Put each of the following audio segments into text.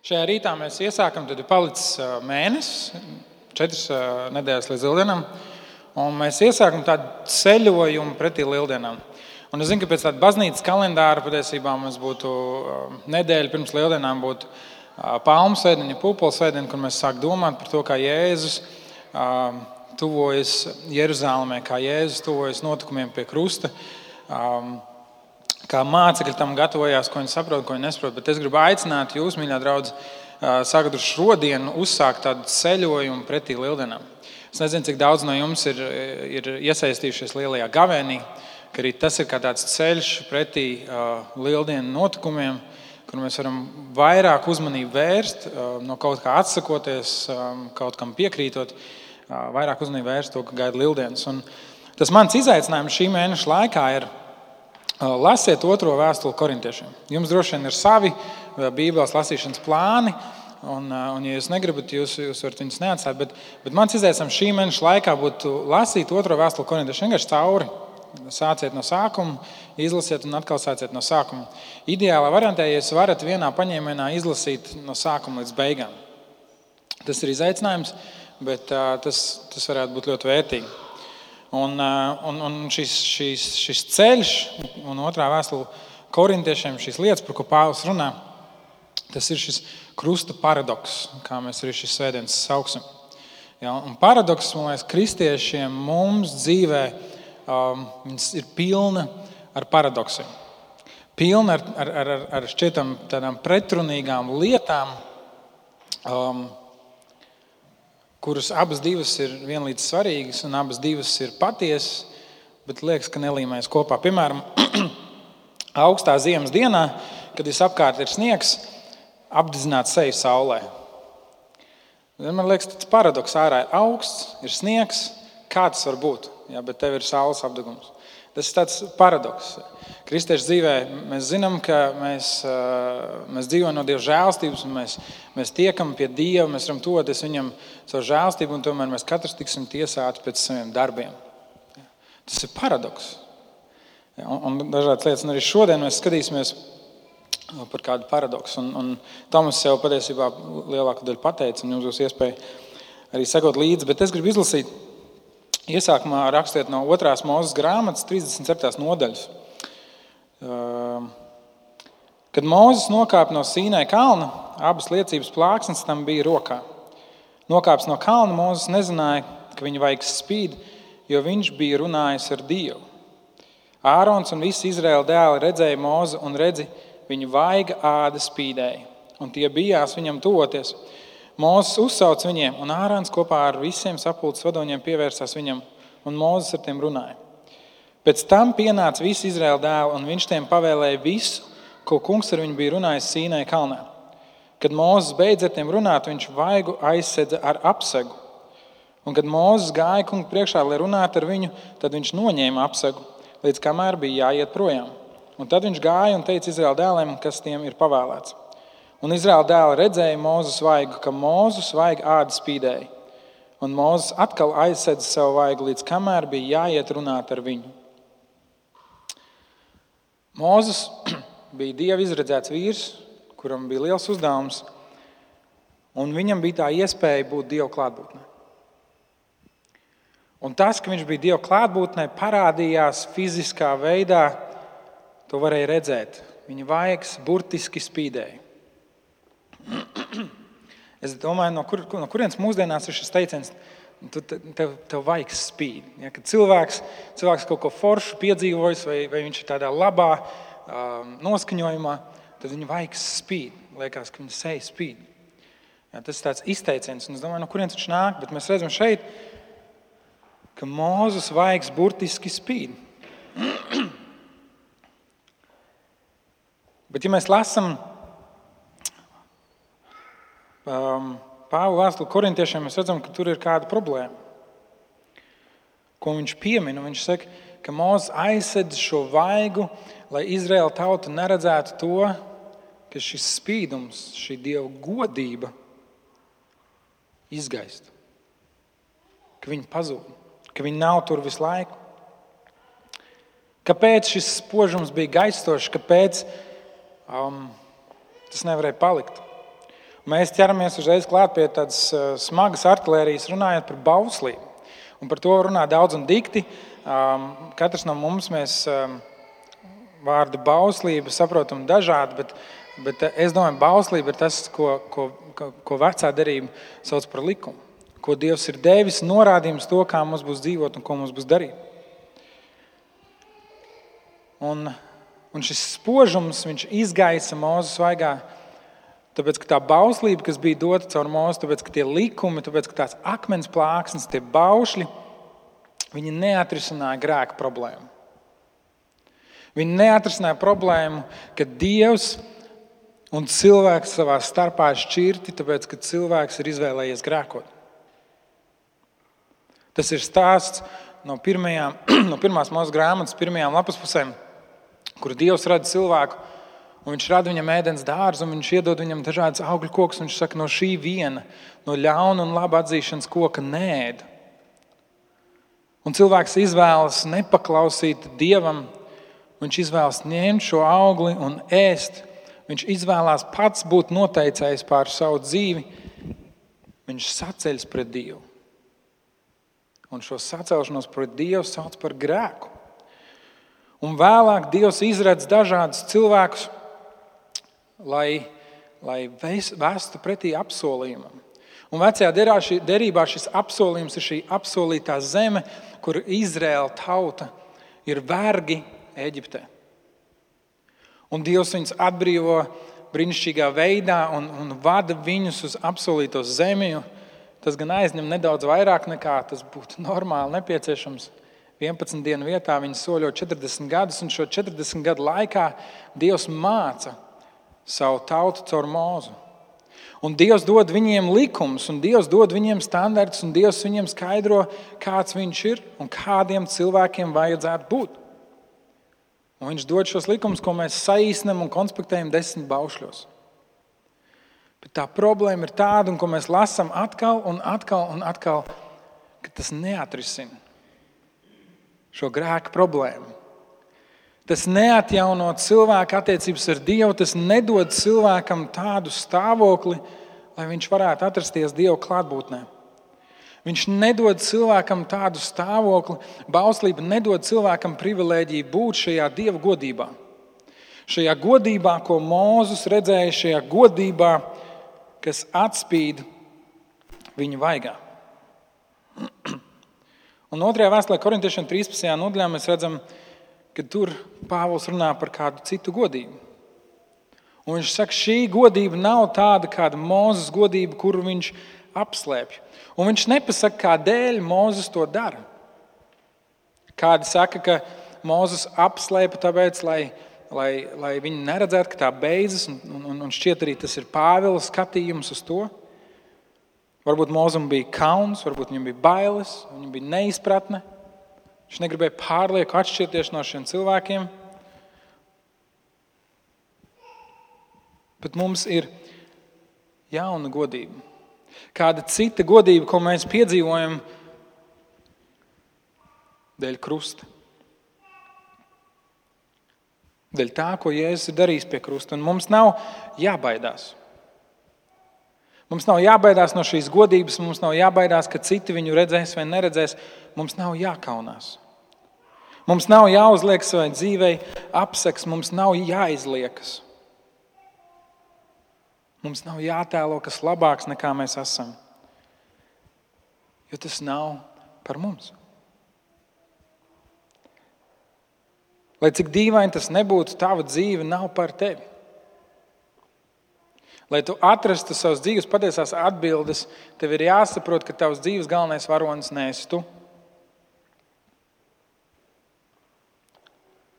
Šajā rītā mēs iesākam, tad ir palicis mēnesis, četras nedēļas līdz lieldienām. Mēs iesākam tādu ceļojumu pretī lieldienām. Un es zinu, ka pēc tāda baznīcas kalendāra patiesībā mums būtu nedēļa pirms lieldienām, būtu palmu svētdiena, pupuļu svētdiena, kur mēs sākam domāt par to, kā Jēzus tuvojas Jeruzalemē, kā Jēzus tuvojas notikumiem pie krusta kā mācekļi tam gatavojās, ko viņi saprot, ko viņi nesaprot. Bet es gribu aicināt jūs, mīļā draudzē, sākt ar šodienu uzsākt tādu ceļojumu pretī lieldienām. Es nezinu, cik daudz no jums ir, ir iesaistījušies lielajā gavēnī, ka arī tas ir kā tāds ceļš pretī uh, lieldienu notikumiem, kur mēs varam vairāk uzmanību vērst, uh, no kaut kā atsakoties, um, kaut kam piekrītot, uh, vairāk uzmanību vērst to, ka gaida lieldienas. Un tas mans izaicinājums šī mēneša laikā ir Lasiet otro vēstuli korintiešiem. Jums droši vien ir savi Bībeles lasīšanas plāni. Un, un, ja jūs negribat, jūs, jūs varat viņus neatstāt. Bet, bet mans izaicinājums šī mēneša laikā būtu lasīt otro vēstuli korintiešiem vienkārši cauri. Sāciet no sākuma, izlasiet un atkal sāciet no sākuma. Ideālā variantā, ja jūs varat vienā paņēmienā izlasīt no sākuma līdz beigām. Tas ir izaicinājums, bet uh, tas, tas varētu būt ļoti vērtīgi. Un, uh, un, un šis, šis, šis ceļš, un otrā vēstule korintiešiem, šīs lietas, par ko Pāvils runā, tas ir šis krusta paradoks, kā mēs arī šīs svētdienas sauksim. Ja, paradoks, man liekas, kristiešiem mums dzīvē um, ir pilna ar paradoksiem. Pilna ar, ar, ar, ar šķietam tādām pretrunīgām lietām, um, kuras abas divas ir vienlīdz svarīgas un abas divas ir patiesas, bet liekas, ka nelīmēs kopā. Piemēram, augstā ziemas dienā, kad visapkārt ir sniegs, apdzināt seju saulē. Man liekas, tas paradoks ārā ir augsts, ir sniegs. Kā tas var būt? Ja, bet tev ir saules apgabals. Tas ir tāds paradoks. Kristiešu dzīvē mēs zinām, ka mēs, mēs dzīvojam no Dieva žēlstības, un mēs, mēs tiekam pie Dieva, mēs varam toties Viņam caur žēlstību, un tomēr mēs katrs tiksim tiesāti pēc saviem darbiem. Tas ir paradoks. Un, un dažādas lietas, un arī šodien mēs skatīsimies par kādu paradoksu. Un, un Tomas jau patiesībā lielāko daļu pateica, un jums būs iespēja arī sekot līdzi. Bet es gribu izlasīt, iesākumā rakstiet no otrās mūzes grāmatas, 37. nodaļas. Ehm, kad Mozus nokāpa no Sīnai kalna, abas liecības plāksnes tam bija rokā. Nokāps no kalna, Mozus nezināja, ka viņa vaigs spīd, jo viņš bija runājis ar Dievu. Ārons un visi Izraēla dēli redzēja Mozu un redzi, viņa vaiga āda spīdēja, un tie bijās viņam tuvoties. Mozus uzsauc viņiem, un Ārons kopā ar visiem sapulces vadoņiem pievērsās viņam, un Mozus ar tiem runāja. Pēc tam pienāca visi Izraēla dēli, un viņš tiem pavēlēja visu, ko kungs ar viņu bija runājis Sīnai kalnā. Kad Mozus beidza ar tiem runāt, viņš vaigu aizsedza ar apsegu. Un, kad Mozus gāja kungu priekšā, lai runātu ar viņu, tad viņš noņēma apsegu, līdz kamēr bija jāiet projām. Un tad viņš gāja un teica Izraēla dēliem, kas tiem ir pavēlēts. Un Izraēla dēli redzēja Mozus vaigu, ka Mozus vaiga āda spīdēja. Un Mozus atkal aizsedza savu vaigu, līdz kamēr bija jāiet runāt ar viņu. Mozus bija Dieva izredzēts vīrs, kuram bija liels uzdevums, un viņam bija tā iespēja būt Dieva klātbūtnē. Un tas, ka viņš bija Dieva klātbūtnē, parādījās fiziskā veidā, to varēja redzēt. Viņa vaigs burtiski spīdēja. Es domāju, no, kur, no kurienes mūsdienās ir šis teiciens, tu, tev, tev vajag spīd. Ja, kad cilvēks, cilvēks kaut ko foršu piedzīvojis, vai, vai viņš ir tādā labā um, noskaņojumā, tad viņa vajag spīd. Liekas, ka viņa seja spīd. Ja, tas ir tāds izteiciens, un es domāju, no kurienes viņš nāk. Bet mēs redzam šeit, ka Mozus vaigs burtiski spīd. Bet, ja mēs lasām um, Pāvila vēstuli korintiešiem, mēs redzam, ka tur ir kāda problēma. Ko viņš piemin? Viņš saka, ka Mozus aizsedz šo vaigu, lai Izraēla tauta neredzētu to, ka šis spīdums, šī dieva godība izgaist. Ka viņi pazūd, ka viņi nav tur visu laiku. Kāpēc šis spožums bija gaistošs, kāpēc um, tas nevarēja palikt? Mēs ķeramies uzreiz klāt pie tādas uh, smagas artērijas, runājot par bauslību. Un par to runā daudz un dikti. Um, katrs no mums mēs um, vārdu bauslība saprotam dažādi, bet, bet es domāju, ka bauslība ir tas, ko, ko, ko vecā derība sauc par likumu. Ko Dievs ir devis, norādījums to, kā mums būs dzīvot un ko mums būs darīt. Un, un šis spožums izgaisa Mozus svaigā. Tāpēc, ka tā bauslība, kas bija dota caur mūzu, tāpēc, ka tie likumi, tāpēc, ka tās akmens plāksnes, tie baušļi, viņi neatrisināja grēka problēmu. Viņi neatrisināja problēmu, ka Dievs un cilvēks savā starpā ir šķirti, tāpēc, ka cilvēks ir izvēlējies grēkot. Tas ir stāsts no, pirmajām, no pirmās mūža grāmatas, pirmajām lapas pusēm, kur Dievs rada cilvēku. Viņš rada viņam ēdienas dārzu, un viņš iedod viņam dažādas augļu kokus. Viņš saka, no šī viena, no ļauna un laba atzīšanas koka nē. Un cilvēks izvēlas nepaklausīt Dievam, Viņš izvēlas ņemt šo augli un ēst. Viņš izvēlās pats būt noteicējis pār savu dzīvi. Viņš saceļas pret Dievu. Un šo sacelšanos pret Dievu sauc par grēku. Un vēlāk Dievs izradz dažādus cilvēkus, lai, lai vēstu pretī apsolījumam. Un vecajā derībā šis apsolījums ir šī apsolītā zeme, kur Izraēla tauta ir vergi Eģiptē. Un Dievs viņus atbrīvo brīnišķīgā veidā un, un vada viņus uz apsolīto zemi. Tas gan aizņem nedaudz vairāk nekā tas būtu normāli nepieciešams. 11 dienu vietā viņi soļo 40 gadus, un šo 40 gadu laikā Dievs māca savu tautu caur mūzu. Un Dievs dod viņiem likumus, un Dievs dod viņiem standartus, un Dievs viņiem skaidro, kāds viņš ir un kādiem cilvēkiem vajadzētu būt. Un viņš dod šos likumus, ko mēs saīsinām un konspektējam desmit baušļos. Bet tā problēma ir tāda, un ko mēs lasām atkal un atkal, un atkal ka tas neatrisina šo grēku problēmu. Tas neatjauno cilvēku attiecības ar Dievu, tas nedod cilvēkam tādu stāvokli, lai viņš varētu atrasties Dieva klātbūtnē. Viņš nedod cilvēkam tādu stāvokli, bauslība nedod cilvēkam privilēģiju būt šajā dieva godībā. Šajā godībā, ko Mozus redzēja, šajā godībā, kas atspīd viņa vaigā. Un otrajā vēstulē, Korintiešiem 13. nodaļā, mēs redzam, ka tur Pāvils runā par kādu citu godību. Un viņš saka, šī godība nav tāda kāda Mozus godība, kuru viņš apslēpj. Un viņš nepasaka, kādēļ Mozus to dara. Kādi saka, ka Mozus apslēpa tāpēc, lai, lai, lai viņi neredzētu, ka tā beidzas, un, un, un šķiet arī tas ir Pāvila skatījums uz to. Varbūt Mozum bija kauns, varbūt viņam bija bailes, viņam bija neizpratne. Viņš negribēja pārlieku atšķirties no šiem cilvēkiem. Bet mums ir jauna godība kāda cita godība, ko mēs piedzīvojam dēļ krusta. Dēļ tā, ko Jēzus ir darījis pie krusta. Un mums nav jābaidās. Mums nav jābaidās no šīs godības, mums nav jābaidās, ka citi viņu redzēs vai neredzēs. Mums nav jākaunās. Mums nav jāuzliek savai dzīvei apseks, mums nav jāizliekas. Mums nav jātēlo kas labāks nekā mēs esam. Jo tas nav par mums. Lai cik dīvaini tas nebūtu, tava dzīve nav par tevi. Lai tu atrastu savas dzīves patiesās atbildes, tev ir jāsaprot, ka tavs dzīves galvenais varonis neesi tu.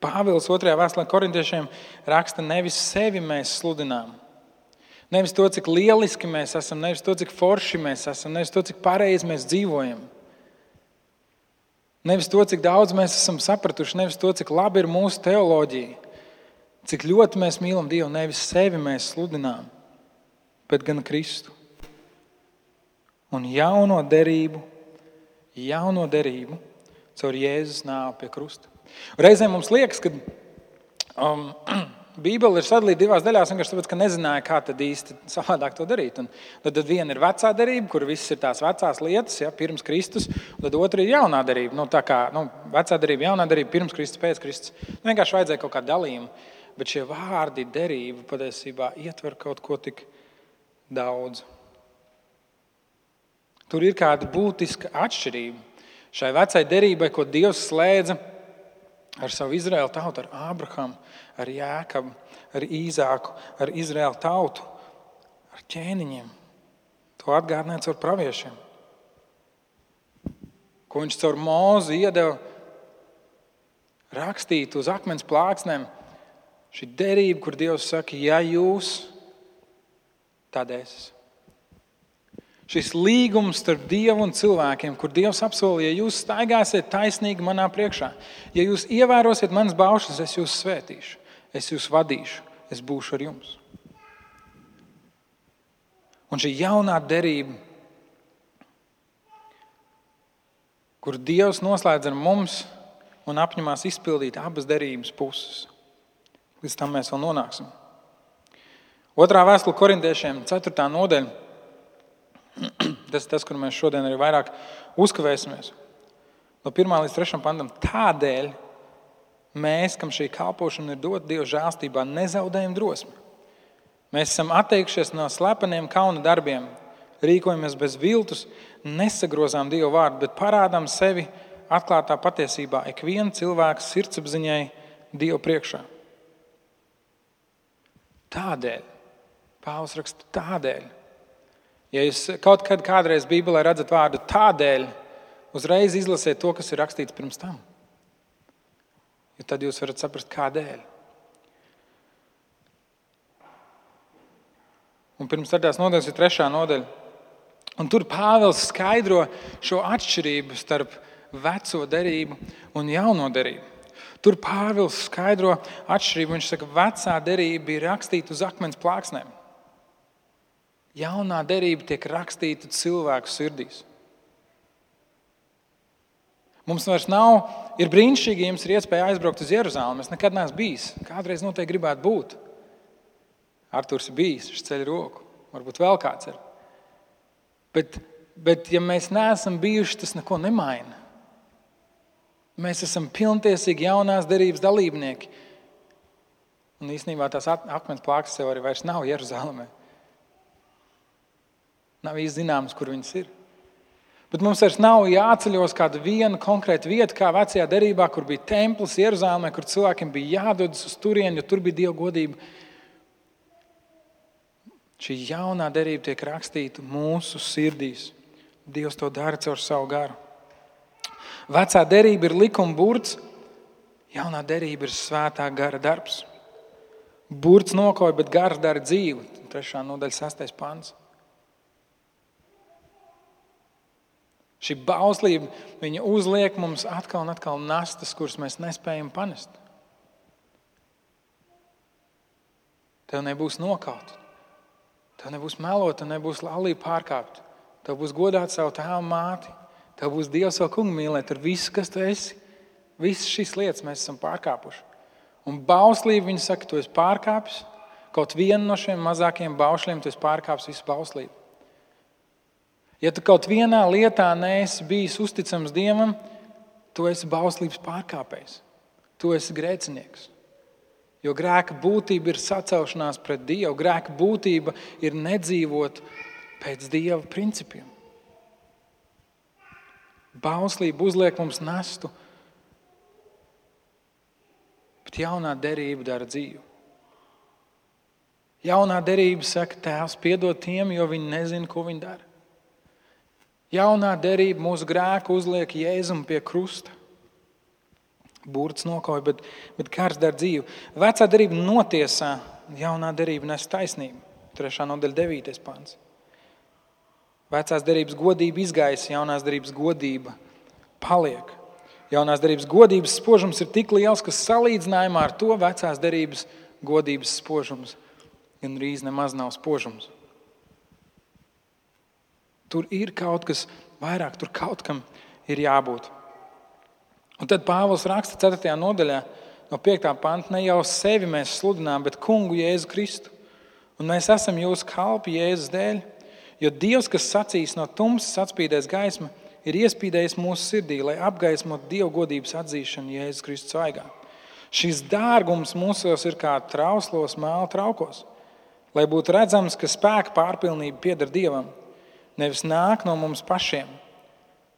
Pāvils 2. vēstulē korintiešiem raksta, nevis sevi mēs sludinām, Nevis to, cik lieliski mēs esam, nevis to, cik forši mēs esam, nevis to, cik pareizi mēs dzīvojam. Nevis to, cik daudz mēs esam sapratuši, nevis to, cik labi ir mūsu teoloģija, cik ļoti mēs mīlam Dievu. Nevis sevi mēs sludinām, bet gan Kristu. Un jauno derību, jauno derību caur Jēzus nāvi pie krusta. Reizēm mums liekas, ka um, Bībele ir sadalīta divās daļās, vienkārši tāpēc, ka nezināja, kā tad īsti savādāk to darīt. Un tad, tad viena ir vecā derība, kur viss ir tās vecās lietas, ja, pirms Kristus, un tad otra ir jaunā derība. Nu, tā kā nu, vecā derība, jaunā derība, pirms Kristus, pēc Kristus. Nu, vienkārši vajadzēja kaut kādu dalījumu. Bet šie vārdi derība patiesībā ietver kaut ko tik daudz. Tur ir kāda būtiska atšķirība. Šai vecai derībai, ko Dievs slēdza ar savu Izraēlu tautu, ar Ābrahāmu, ar Jēkabu, ar Īzāku, ar Izraēlu tautu, ar ķēniņiem. To atgādināts ar praviešiem. Ko viņš caur mūzu iedeva rakstīt uz akmens plāksnēm. Šī derība, kur Dievs saka, ja jūs, tad es. Šis līgums starp Dievu un cilvēkiem, kur Dievs apsolīja, ja jūs staigāsiet taisnīgi manā priekšā, ja jūs ievērosiet manas baušas, es jūs svētīšu es jūs vadīšu, es būšu ar jums. Un šī jaunā derība, kur Dievs noslēdz ar mums un apņemās izpildīt abas derības puses, līdz tam mēs vēl nonāksim. Otrā vēstule korintiešiem, 4. nodaļa. Tas ir tas, kur mēs šodien arī vairāk uzkavēsimies. No 1 līdz 3 pantam. Tādēļ mēs, kam šī kalpošana ir dota Dieva žēlstībā, nezaudējam drosmi. Mēs esam atteikušies no slepeniem kauna darbiem, rīkojamies bez viltus, nesagrozām Dieva vārdu, bet parādām sevi atklātā patiesībā ikviena cilvēka sirdsapziņai Dieva priekšā. Tādēļ, Pāvils raksta, tādēļ. Ja jūs kaut kad kādreiz Bībelē redzat vārdu tādēļ, uzreiz izlasiet to, kas ir rakstīts pirms tam. Jo tad jūs varat saprast, kādēļ. Un pirms tādās nodaļas ir trešā nodaļa. Un tur Pāvils skaidro šo atšķirību starp veco derību un jauno derību. Tur Pāvils skaidro atšķirību. Viņš saka, ka vecā derība ir rakstīta uz akmens plāksnēm. Jaunā derība tiek rakstīta cilvēku sirdīs. Mums vairs nav, ir brīnišķīgi, ja jums ir iespēja aizbraukt uz Jeruzalemi. Es nekad neesmu bijis. Kādreiz noteikti gribētu būt. Arthurs ir bijis, viņš ceļ roku. Varbūt vēl kāds ir. Bet, bet ja mēs neesam bijuši, tas neko nemaina. Mēs esam pilntiesīgi jaunās derības dalībnieki. Un īstenībā tās akmens plāksnes jau arī nav Jeruzalemē. Nav īsti zināms, kur viņas ir. Bet mums vairs nav jāceļos kāda viena konkrēta vieta, kā vecajā derībā, kur bija templis Jeruzalemē, kur cilvēkiem bija jādodas uz turieni, jo tur bija dieva godība. Šī jaunā derība tiek rakstīta mūsu sirdīs. Dievs to dara caur savu garu. Vecā derība ir likuma burts, jaunā derība ir svētā gara darbs. Burts nokoja, bet gars dara dzīvi. Trešā nodaļa, sastais pants. Šī bauslība uzliek mums atkal un atkal nastas, kuras mēs nespējam panest. Tev nebūs nokaut, tev nebūs melot, tev nebūs laulība pārkāpt, tev būs godāt savu tēvu māti, tev būs Dievs savu kungu mīlēt ar visu, kas tu esi. Visas šīs lietas mēs esam pārkāpuši. Un bauslība, viņa saka, tu esi pārkāpis kaut vienu no šiem mazākiem baušļiem, tu esi pārkāpis visu bauslību. Ja tu kaut vienā lietā neesi bijis uzticams Dievam, tu esi bauslības pārkāpējs. Tu esi grēcinieks. Jo grēka būtība ir sacelšanās pret Dievu. Grēka būtība ir nedzīvot pēc Dieva principiem. Bauslība uzliek mums nastu, bet jaunā derība dara dzīvu. Jaunā derība saka, Tēvs, piedod tiem, jo viņi nezina, ko viņi dara. Jaunā derība mūsu grēku uzliek jēzumu pie krusta. Burts nokauj, bet, bet kārs dara dzīvi. Vecā derība notiesā, jaunā derība nes taisnību. Trešā nodaļa, devītais pāns. Vecās derības godība izgaisa, jaunās derības godība paliek. Jaunās derības godības spožums ir tik liels, ka salīdzinājumā ar to vecās derības godības spožums gan arī nemaz nav spožums. Tur ir kaut kas vairāk, tur kaut kam ir jābūt. Un tad Pāvils raksta 4. nodaļā, no 5. panta, ne jau sevi mēs sludinām, bet kungu Jēzu Kristu. Un mēs esam jūsu kalpi Jēzus dēļ, jo Dievs, kas sacīs no tumsas atspīdēs gaismu, ir iespīdējis mūsu sirdī, lai apgaismotu Dieva godības atzīšanu Jēzus Kristus svaigā. Šis dārgums mūsos ir kā trauslos mēlu traukos, lai būtu redzams, ka spēka pārpilnība pieder Dievam, nevis nāk no mums pašiem.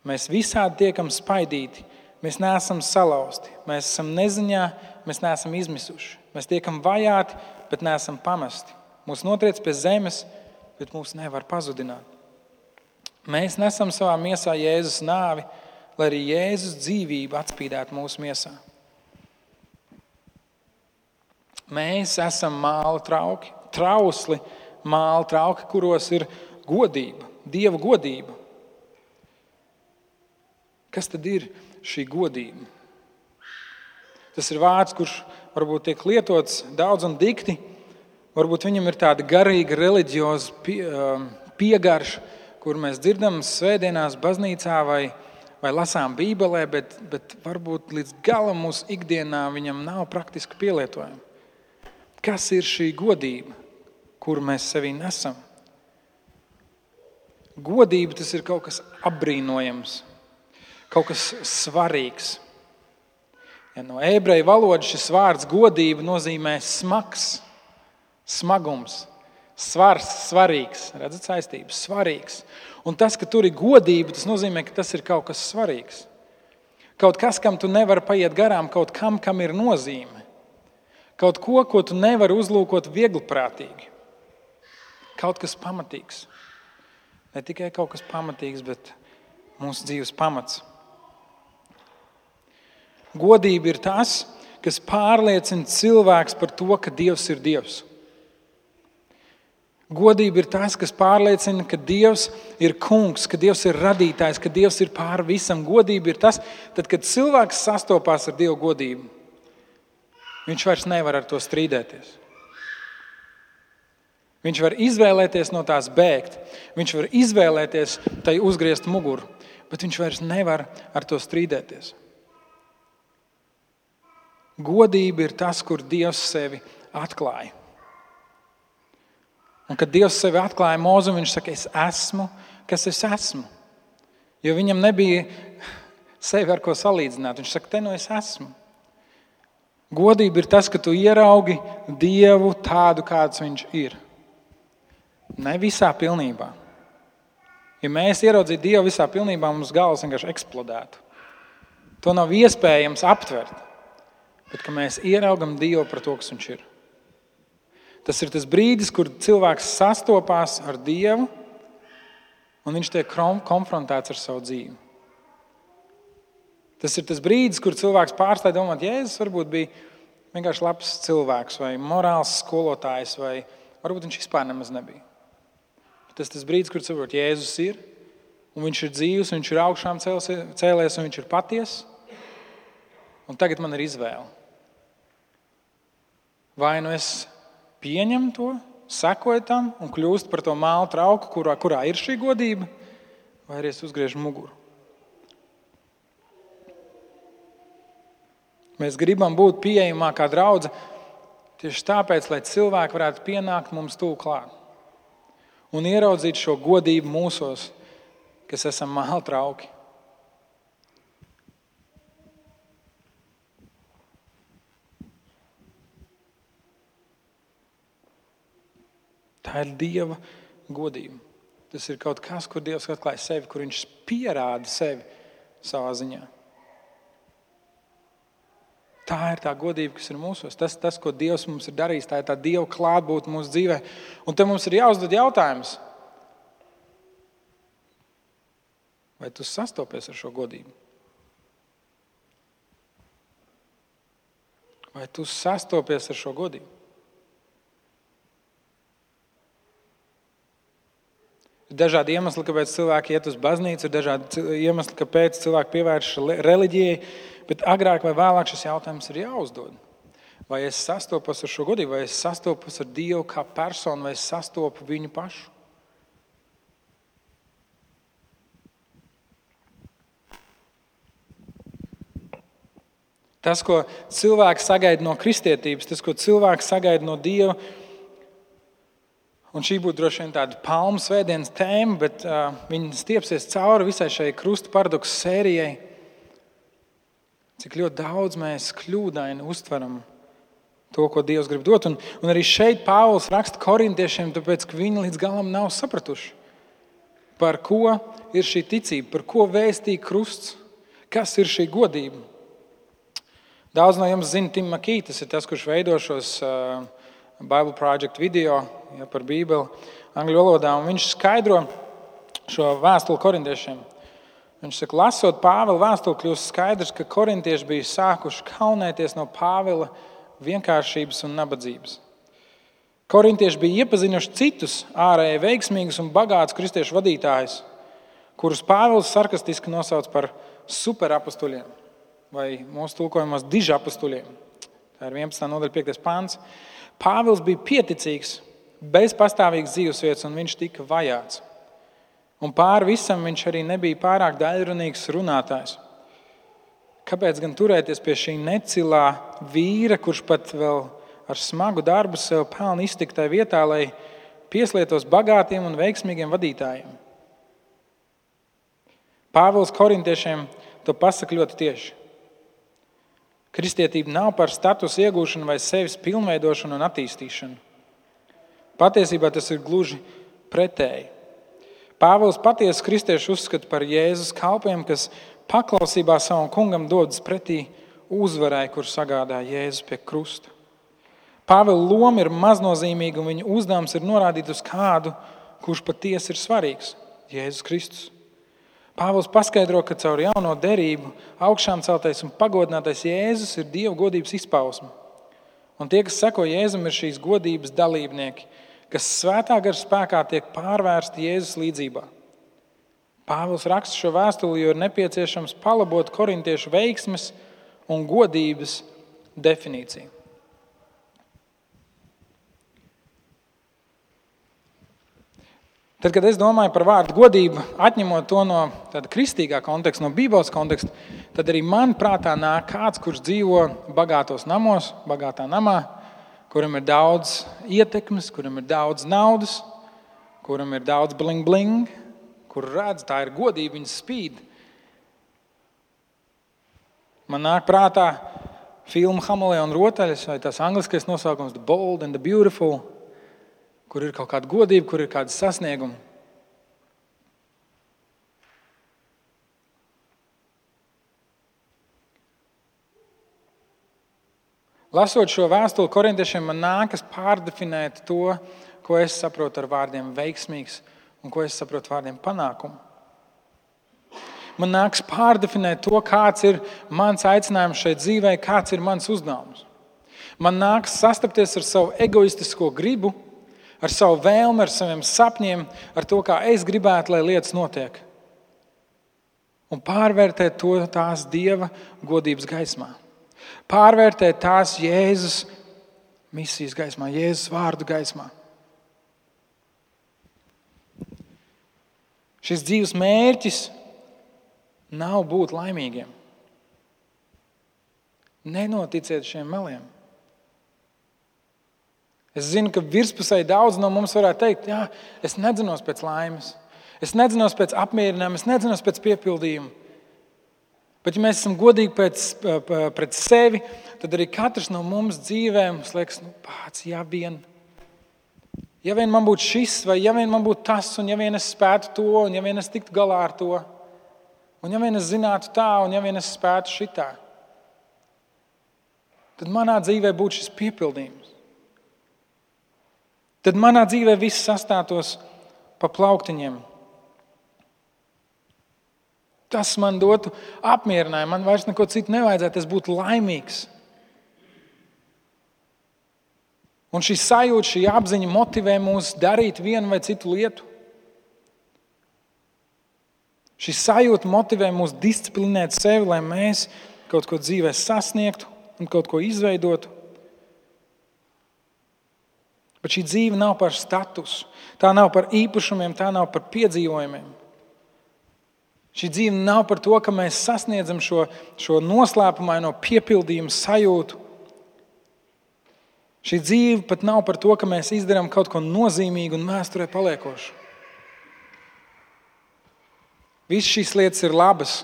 Mēs visādi tiekam spaidīti, mēs neesam salauzti, mēs esam neziņā, mēs neesam izmisuši. Mēs tiekam vajāti, bet neesam pamesti. Mūs notriec pie zemes, bet mūs nevar pazudināt. Mēs nesam savā miesā Jēzus nāvi, lai arī Jēzus dzīvību atspīdētu mūsu miesā. Mēs esam māla trauki, trausli māla trauki, kuros ir godība, dieva godība. Kas tad ir šī godība? Tas ir vārds, kurš varbūt tiek lietots daudz un dikti. Varbūt viņam ir tāda garīga, reliģioza pie, um, piegarša, kur mēs dzirdam svētdienās, baznīcā vai, vai lasām Bībelē, bet, bet varbūt līdz galam mūsu ikdienā viņam nav praktiski pielietojama. Kas ir šī godība, kuru mēs sevī nesam? Godība tas ir kaut kas apbrīnojams, kaut kas svarīgs. Ja no ebreju valodas šis vārds godība nozīmē smags, smagums. Svars, svarīgs, redzat, saistības, svarīgs. Un tas, ka tur ir godība, tas nozīmē, ka tas ir kaut kas svarīgs. Kaut kas, kam tu nevari paiet garām, kaut kam, kam ir nozīme. Kaut ko, ko tu nevari uzlūkot viegliprātīgi. Kaut kas pamatīgs. Ne tikai kaut kas pamatīgs, bet mūsu dzīves pamats. Godība ir tas, kas pārliecina cilvēks par to, ka Dievs ir Dievs. Godība ir tas, kas pārliecina, ka Dievs ir kungs, ka Dievs ir radītājs, ka Dievs ir pāri visam. Godība ir tas, tad, kad cilvēks sastopās ar Dieva godību, viņš vairs nevar ar to strīdēties. Viņš var izvēlēties no tās bēgt, viņš var izvēlēties tai uzgriezt muguru, bet viņš vairs nevar ar to strīdēties. Godība ir tas, kur Dievs sevi atklāja. Un kad Dievs sevi atklāja mūzum, viņš saka, es esmu, kas es esmu. Jo viņam nebija sevi ar ko salīdzināt. Viņš saka, te nu es esmu. Godība ir tas, ka tu ieraugi Dievu tādu, kāds viņš ir. Ne visā pilnībā. Ja mēs ieraudzītu Dievu visā pilnībā, mums galvas vienkārši eksplodētu. To nav iespējams aptvert. Bet mēs ieraugam Dievu par to, kas viņš ir. Tas ir tas brīdis, kur cilvēks sastopās ar Dievu un viņš tiek konfrontēts ar savu dzīvi. Tas ir tas brīdis, kur cilvēks pārstāj domāt, Jēzus varbūt bija vienkārši labs cilvēks vai morāls skolotājs, vai varbūt viņš vispār nemaz nebija. Tas ir tas brīdis, kur cilvēks Jēzus ir, un viņš ir dzīves, viņš ir augšām cēlēs, un viņš ir patiess. Un tagad man ir izvēle. Vai nu es pieņem to, sekoja tam un kļūst par to mālu trauku, kurā, kurā ir šī godība, vai arī es uzgriežu muguru. Mēs gribam būt pieejamākā draudzene tieši tāpēc, lai cilvēki varētu pienākt mums tuvu klāt un ieraudzīt šo godību mūsos, kas esam māla trauki. Tā ir Dieva godība. Tas ir kaut kas, kur Dievs atklāja sevi, kur Viņš pierāda sevi savā ziņā. Tā ir tā godība, kas ir mūsos. Tas, tas, ko Dievs mums ir darījis, tā ir tā Dieva klātbūtne mūsu dzīvē. Un te mums ir jāuzdod jautājums, vai tu sastopies ar šo godību? Vai tu sastopies ar šo godību? Dažādi iemesli, kāpēc cilvēki iet uz baznīcu, ir dažādi iemesli, kāpēc cilvēki pievēršas reliģijai. Bet agrāk vai vēlāk šis jautājums ir jāuzdod. Vai es sastopos ar šo godību, vai es sastopos ar Dievu kā personu, vai es sastopu viņu pašu? Tas, ko cilvēks sagaida no kristietības, tas, ko cilvēks sagaida no Dieva. Un šī būtu droši vien tāda palmu svētdienas tēma, bet uh, viņi stiepsies cauri visai šai krustu paradoksu sērijai. Cik ļoti daudz mēs kļūdaini uztveram to, ko Dievs grib dot. Un, un arī šeit Pāvils raksta korintiešiem, tāpēc ka viņi līdz galam nav sapratuši, par ko ir šī ticība, par ko vēstīja krusts, kas ir šī godība. Daudz no jums zina, Tim Makī, tas ir tas, kurš veido šos uh, Bible Project video ja, par Bībeli angļu valodā. Viņš skaidro šo vēstuli korintiešiem. Viņš saka, lasot Pāvila vēstuli, kļūst skaidrs, ka korintieši bija sākuši kaunēties no Pāvila vienkāršības un nabadzības. Korintieši bija iepazinuši citus ārēji veiksmīgus un bagātus kristiešu vadītājus, kurus Pāvils sarkastiski nosauc par superapustuļiem vai mūsu tulkojumos dižapustuļiem. Tā ir 11. nodaļa, 5. pāns. Pāvils bija pieticīgs, bez pastāvīgas dzīvesvietas, un viņš tika vajāts. Un pāri visam viņš arī nebija pārāk daļrunīgs runātājs. Kāpēc gan turēties pie šī necilā vīra, kurš pat vēl ar smagu darbu sev pelna iztikt tajā vietā, lai pieslietos bagātiem un veiksmīgiem vadītājiem? Pāvils korintiešiem to pasaka ļoti tieši. Kristietība nav par status iegūšanu vai sevis pilnveidošanu un attīstīšanu. Patiesībā tas ir gluži pretēji. Pāvils patiesi kristiešu uzskata par Jēzus kalpiem, kas paklausībā savam kungam dodas pretī uzvarai, kur sagādā Jēzus pie krusta. Pāvila loma ir maznozīmīga, un viņa uzdevums ir norādīt uz kādu, kurš patiesi ir svarīgs - Jēzus Kristus. Pāvils paskaidro, ka caur jauno derību augšām celtais un pagodinātais Jēzus ir Dieva godības izpausme. Un tie, kas seko Jēzum, ir šīs godības dalībnieki, kas svētā gara spēkā tiek pārvērsti Jēzus līdzībā. Pāvils raksta šo vēstuli, jo ir nepieciešams palabot korintiešu veiksmes un godības definīciju. Tad, kad es domāju par vārdu godību, atņemot to no tāda kristīgā konteksta, no Bībeles konteksta, tad arī man prātā nāk kāds, kurš dzīvo bagātos namos, bagātā namā, kuram ir daudz ietekmes, kuram ir daudz naudas, kuram ir daudz bling bling, kur redz, tā ir godība, viņas spīd. Man nāk prātā filma Hamelē un Rotaļas, vai tās angliskais nosaukums The Bold and the Beautiful, kur ir kaut kāda godība, kur ir kāda sasnieguma. Lasot šo vēstuli korintiešiem, man nākas pārdefinēt to, ko es saprotu ar vārdiem veiksmīgs un ko es saprotu vārdiem panākumu. Man nāks pārdefinēt to, kāds ir mans aicinājums šeit dzīvē, kāds ir mans uzdevums. Man nāks sastapties ar savu egoistisko gribu, ar savu vēlmi, ar saviem sapņiem, ar to, kā es gribētu, lai lietas notiek. Un pārvērtēt to tās dieva godības gaismā. Pārvērtēt tās Jēzus misijas gaismā, Jēzus vārdu gaismā. Šis dzīves mērķis nav būt laimīgiem. Nenoticiet šiem meliem. Es zinu, ka virspusē daudz no mums varētu teikt, ka es nedzinos pēc laimes, es nedzinos pēc apmierinājuma, es nedzinos pēc piepildījuma. Bet, ja mēs esam godīgi pēc, pret sevi, tad arī katrs no mums dzīvē mums liekas, nu, pats, ja vien Ja vien man būtu šis, vai ja vien man būtu tas, un ja vien es spētu to, un ja vien es tiktu galā ar to, un ja vien es zinātu tā, un ja vien es spētu šitā, tad manā dzīvē būtu šis piepildījums. Tad manā dzīvē viss sastātos pa plauktiņiem. Tas man dotu apmierinājumu, man vairs neko citu nevajadzētu, es būtu laimīgs. Un šī sajūta, šī apziņa motivē mūs darīt vienu vai citu lietu. Šī sajūta motivē mūs disciplinēt sevi, lai mēs kaut ko dzīvē sasniegtu un kaut ko izveidotu. Bet šī dzīve nav par statusu, tā nav par īpašumiem, tā nav par piedzīvojumiem. Šī dzīve nav par to, ka mēs sasniedzam šo, šo noslēpumaino piepildījumu sajūtu. Šī dzīve pat nav par to, ka mēs izdarām kaut ko nozīmīgu un vēsturē paliekošu. Visas šīs lietas ir labas.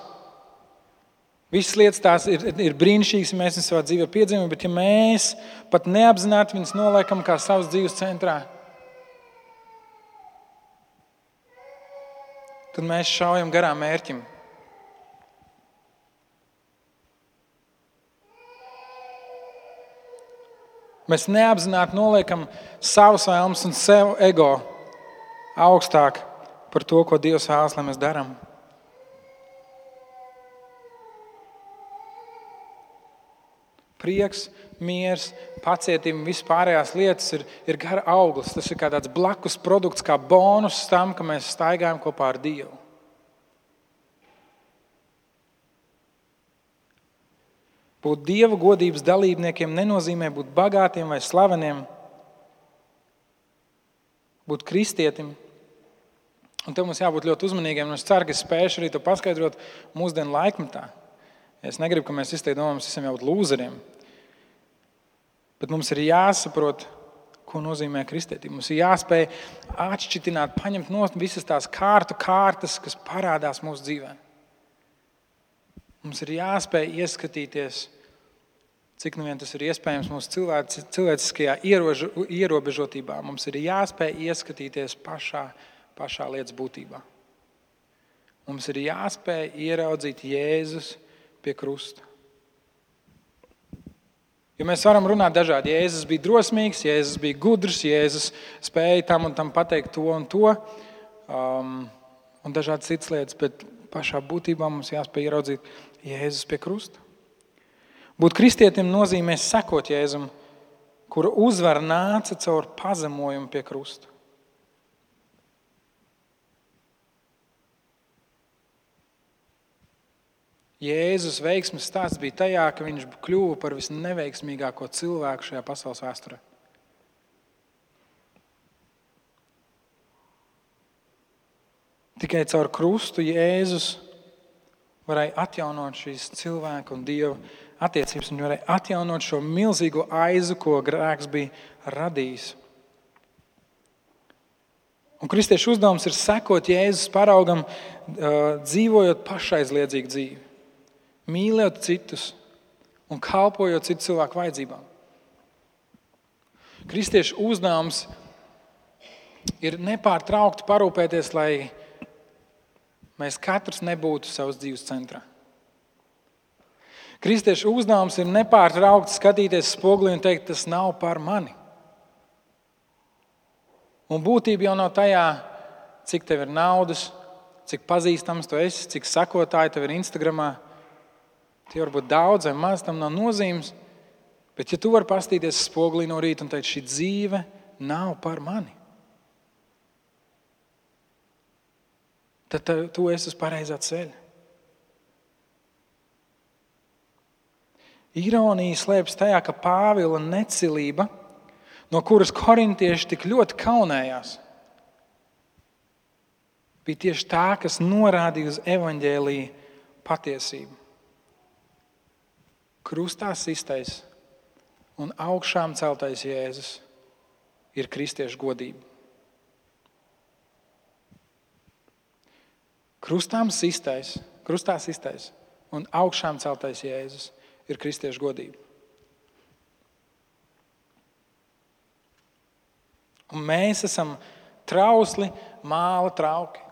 Visas lietas tās ir, ir brīnišķīgas, mēs viņus savā dzīvē piedzīvojam, bet ja mēs pat neapzināti viņus noliekam kā savas dzīves centrā, tad mēs šaujam garām mērķim. Mēs neapzināti noliekam savus vēlmes un sev ego augstāk par to, ko Dievs vēlas, lai mēs darām. Prieks, miers, pacietība, vispārējās lietas ir, ir gara auglis. Tas ir kā tāds blakus produkts, kā bonus tam, ka mēs staigājam kopā ar Dievu. Būt dieva godības dalībniekiem nenozīmē būt bagātiem vai slaveniem, būt kristietim. Un tam mums jābūt ļoti uzmanīgiem. Es ceru, ka es spēšu arī to paskaidrot mūsdienu laikmetā. Es negribu, ka mēs visi domājam, mēs esam jau lūzeriem. Bet mums ir jāsaprot, ko nozīmē kristietība. Mums ir jāspēj atšķirt, paņemt no visas tās kārtu kārtas, kas parādās mūsu dzīvē. Mums ir jāspēj ieskatīties, cik nu vien tas ir iespējams mūsu cilvēc, cilvēciskajā ierožu, ierobežotībā. Mums ir jāspēj ieskatīties pašā, pašā lietas būtībā. Mums ir jāspēj ieraudzīt Jēzus pie krusta. Jo mēs varam runāt dažādi. Jēzus bija drosmīgs, Jēzus bija gudrs, Jēzus spēja tam un tam pateikt to un to, um, un dažādas citas lietas. Bet pašā būtībā mums jāspēj ieraudzīt Jēzus pie krusta. Būt kristietim nozīmē sekot Jēzum, kura uzvara nāca caur pazemojumu pie krusta. Jēzus veiksmes stāsts bija tajā, ka viņš kļuva par visneveiksmīgāko cilvēku šajā pasaules vēsturē. Tikai caur krustu Jēzus varēja atjaunot šīs cilvēku un dieva attiecības. Viņš varēja atjaunot šo milzīgo aizu, ko grēks bija radījis. Un kristiešu uzdevums ir sekot Jēzus paraugam, dzīvojot pašaizliedzīgu dzīvi mīlēt citus un kalpojot citu cilvēku vajadzībām. Kristiešu uzdevums ir nepārtraukti parūpēties, lai mēs katrs nebūtu savas dzīves centrā. Kristiešu uzdevums ir nepārtraukti skatīties spoguli un teikt, tas nav par mani. Un būtība jau nav tajā, cik tev ir naudas, cik pazīstams tu esi, cik sekotāji tev ir Instagram. Tie var būt daudz vai maz, tam nav nozīmes. Bet, ja tu vari pastīties spogulī no rīta un teikt, šī dzīve nav par mani, tad tu esi uz pareizā ceļa. Ironija slēpjas tajā, ka Pāvila necilība, no kuras korintieši tik ļoti kaunējās, bija tieši tā, kas norādīja uz evaņģēlīju patiesību krustā sistais un augšām celtais Jēzus ir kristiešu godība. Krustām sistais, krustā sistais un augšām celtais Jēzus ir kristiešu godība. Un mēs esam trausli, māla trauki.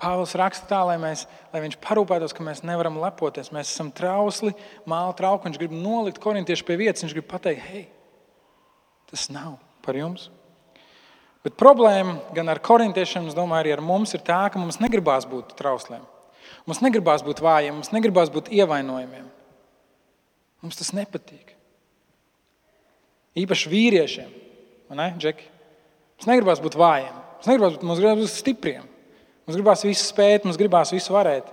Pāvils raksta tā, lai, mēs, lai viņš parūpētos, ka mēs nevaram lepoties. Mēs esam trausli, māla trauki. Viņš grib nolikt korintiešu pie vietas. Viņš grib pateikt, hei, tas nav par jums. Bet problēma gan ar korintiešiem, gan arī ar mums ir tā, ka mums negribās būt trausliem. Mums negribās būt vājiem, mums negribās būt ievainojumiem. Mums tas nepatīk. Īpaši vīriešiem, ne, Džeki? Mums negribās būt vājiem, mums negribās būt, mums gribās būt stipriem. Mums gribās visu spēt, mums gribās visu varēt.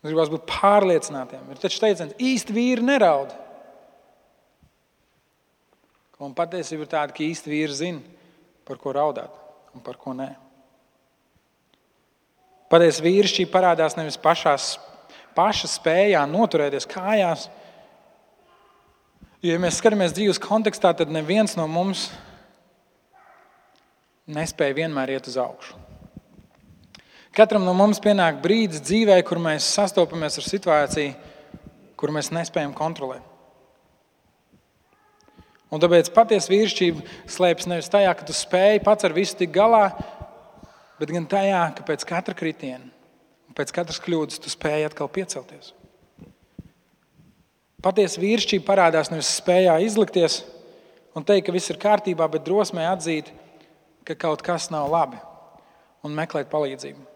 Mums gribās būt pārliecinātiem. Ir taču teiciens, īsti vīri neraud. Un patiesība ir tāda, ka īsti vīri zina, par ko raudāt un par ko nē. Patiesi vīrišķība parādās nevis pašās, paša spējā noturēties kājās. Jo, ja mēs skatāmies dzīves kontekstā, tad neviens no mums nespēja vienmēr iet uz augšu. Katram no mums pienāk brīdis dzīvē, kur mēs sastopamies ar situāciju, kur mēs nespējam kontrolēt. Un tāpēc patiesa vīrišķība slēpjas nevis tajā, ka tu spēj pats ar visu tikt galā, bet gan tajā, ka pēc katra kritiena, pēc katras kļūdas, tu spēj atkal piecelties. Patiesa vīrišķība parādās nevis spējā izlikties un teikt, ka viss ir kārtībā, bet drosmē atzīt, ka kaut kas nav labi un meklēt palīdzību.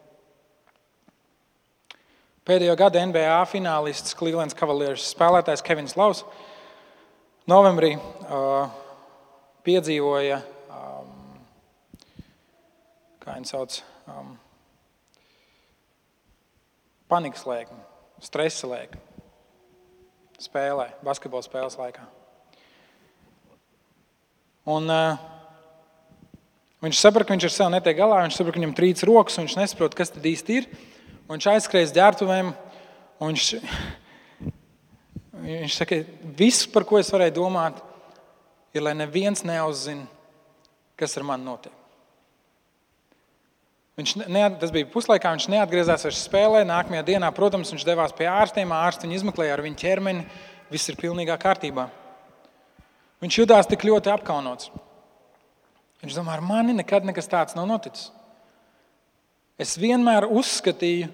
Pēdējo gadu NBA finālists Cleveland Cavaliers spēlētājs Kevins Laus novembrī uh, piedzīvoja kā viņi sauc, um, panikas lēkmi, stresa lēkmi spēlē, basketbola spēles laikā. Un, uh, viņš saprata, ka viņš ar sevi netiek galā, viņš saprata, ka viņam trīc rokas, un viņš nesaprot, kas tad īsti ir. Viņš aizskrēja ģērbtuvēm, un viņš, viņš saka, viss, par ko es varēju domāt, ir, lai neviens neuzzina, kas ar mani notiek. Viņš ne, tas bija puslaikā, viņš neatgriezās vairs spēlē. Nākamajā dienā, protams, viņš devās pie ārstiem. Ārsti viņu izmeklēja ar viņa ķermeni. Viss ir pilnībā kārtībā. Viņš jutās tik ļoti apkaunots. Viņš domā, ar mani nekad nekas tāds nav noticis. Es vienmēr uzskatīju,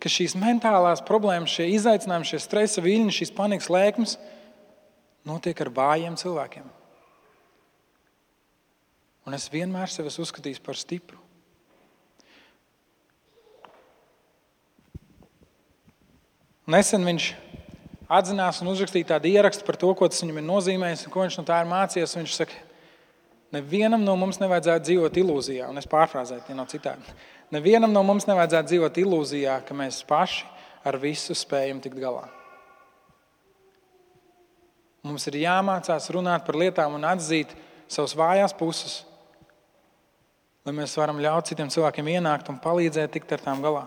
ka šīs mentālās problēmas, šie izaicinājumi, šie stresa viļņi, šīs panikas lēkmes notiek ar vājiem cilvēkiem. Un es vienmēr sevi uzskatīju par stipru. Nesen viņš atzinās un uzrakstīja tādu ierakstu par to, ko tas viņam ir nozīmējis un ko viņš no tā ir mācījies. Viņš saka, nevienam no mums nevajadzētu dzīvot ilūzijā, un es pārfrāzēju, tie nav citādi. Nevienam no mums nevajadzētu dzīvot ilūzijā, ka mēs paši ar visu spējam tikt galā. Mums ir jāmācās runāt par lietām un atzīt savas vājās puses, lai mēs varam ļaut citiem cilvēkiem ienākt un palīdzēt tikt ar tām galā.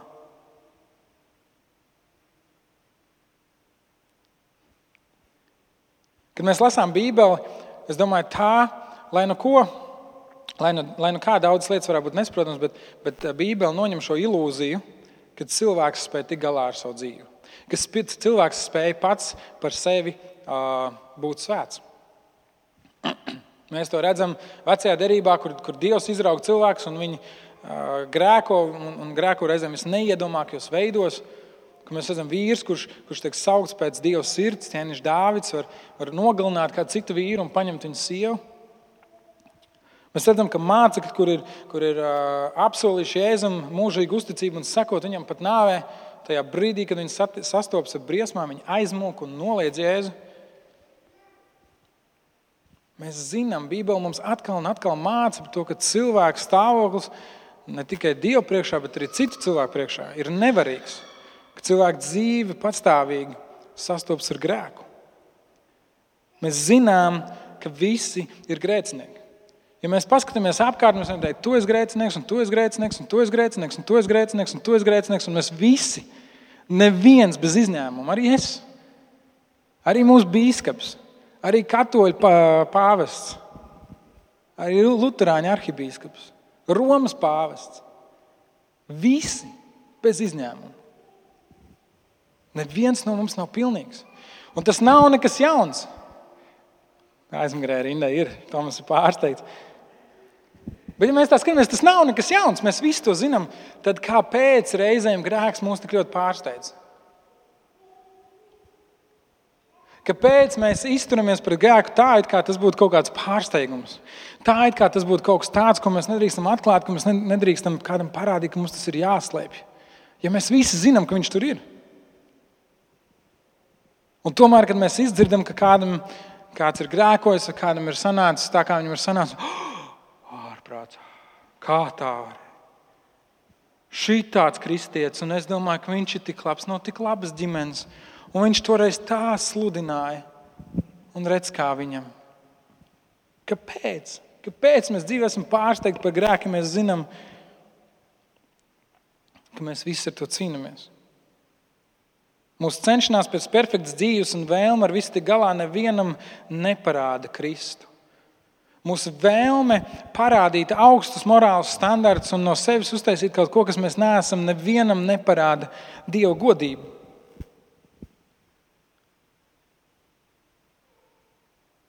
Kad mēs lasām Bībeli, es domāju, tā, lai nu ko, lai nu, lai nu kā daudzas lietas varētu būt nesaprotamas, bet, bet eh, Bībele noņem šo ilūziju, ka cilvēks spēj tikt galā ar savu dzīvi. Ka cilvēks spēj pats par sevi uh, būt svēts. Mēs to redzam vecajā derībā, kur, kur Dievs izrauga cilvēkus un viņi uh, grēko un, un grēko reizēm visneiedomākajos veidos. Mēs redzam vīrs, kurš, kurš tiek saukts pēc Dieva sirds, ķēniņš Dāvids, var, var nogalināt kādu citu vīru un paņemt viņa sievu. Mēs redzam, ka mācekļi, kur ir, kur ir uh, apsolījuši Jēzum mūžīgu uzticību un sekot viņam pat nāvē, tajā brīdī, kad viņi sastopas ar briesmām, viņi aizmūk un noliedz Jēzu. Mēs zinām, Bībele mums atkal un atkal māca par to, ka cilvēka stāvoklis ne tikai Dieva priekšā, bet arī citu cilvēku priekšā ir nevarīgs ka cilvēka dzīve patstāvīgi sastopas ar grēku. Mēs zinām, ka visi ir grēcinieki. Ja mēs paskatāmies apkārt, mēs varam teikt, tu esi grēcinieks, un tu esi grēcinieks, un tu esi grēcinieks, un tu esi grēcinieks, un tu esi grēcinieks, un mēs visi, neviens bez izņēmuma, arī es, arī mūsu bīskaps, arī katoļu pāvests, arī Lutāņu arhibīskaps, Romas pāvests. Visi bez izņēmuma. Neviens no mums nav pilnīgs. Un tas nav nekas jauns. Aizmugurē rindā ir. Tomas ir pārsteigts. Bet, ja mēs tā skatāmies, tas nav nekas jauns. Mēs visi to zinām. Tad kāpēc reizēm grēks mūs tik ļoti pārsteidz? Kāpēc mēs izturamies pret grēku tā, it kā tas būtu kaut kāds pārsteigums? Tā, it kā tas būtu kaut kas tāds, ko mēs nedrīkstam atklāt, ko mēs nedrīkstam kādam parādīt, ka mums tas ir jāslēpj. Ja mēs visi zinām, ka viņš tur ir. Un tomēr, kad mēs izdzirdam, ka kādam kāds ir grēkojis, kādam ir sanācis tā, kā viņam ir sanācis, oh, ārprāts, kā tā var? Šī tāds kristietis, un es domāju, ka viņš ir tik labs, no tik labas ģimenes, un viņš toreiz tā sludināja, un redz, kā viņam. Kāpēc? Kāpēc mēs dzīvē esam pārsteigti par grēku, ja mēs zinām, ka mēs visi ar to cīnāmies. Mūsu cenšanās pēc perfektas dzīves un vēlme ar visu tik galā nevienam neparāda Kristu. Mūsu vēlme parādīt augstus morālus standartus un no sevis uztaisīt kaut ko, kas mēs neesam, nevienam neparāda Dieva godību.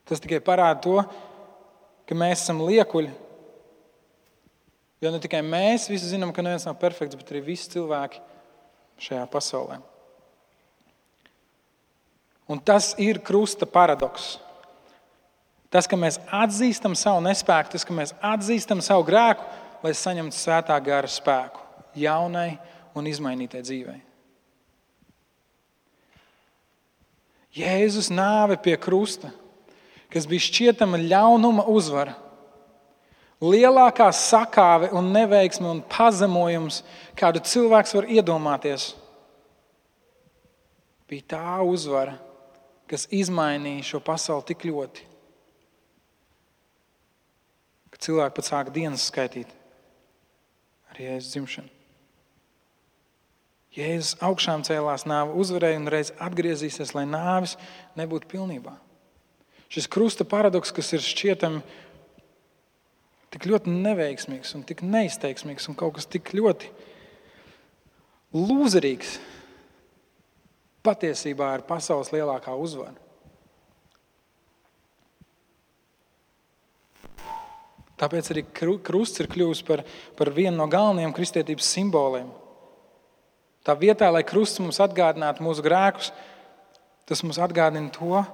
Tas tikai parāda to, ka mēs esam liekuļi. Jo ne tikai mēs visi zinām, ka neviens nav perfekts, bet arī visi cilvēki šajā pasaulē. Un tas ir krusta paradoks. Tas, ka mēs atzīstam savu nespēku, tas, ka mēs atzīstam savu grēku, lai saņemtu svētā gara spēku jaunai un izmainītai dzīvei. Jēzus nāve pie krusta kas bija šķietama ļaunuma uzvara. Lielākā sakāve un neveiksme un pazemojums, kādu cilvēks var iedomāties, bija tā uzvara, kas izmainīja šo pasauli tik ļoti, cilvēki pat sāka dienas skaitīt ar Jēzus dzimšanu. Jēzus augšām cēlās, nāve uzvarēja un reiz atgriezīsies, lai nāvis nebūtu pilnībā. Šis krusta paradoks, kas ir šķietami tik ļoti neveiksmīgs un tik neizteiksmīgs un kaut kas tik ļoti lūzerīgs, patiesībā ir pasaules lielākā uzvara. Tāpēc arī krusts ir kļuvis par, par vienu no galvenajiem kristietības simboliem. Tā vietā, lai krusts mums atgādinātu mūsu grēkus, tas mums atgādina to,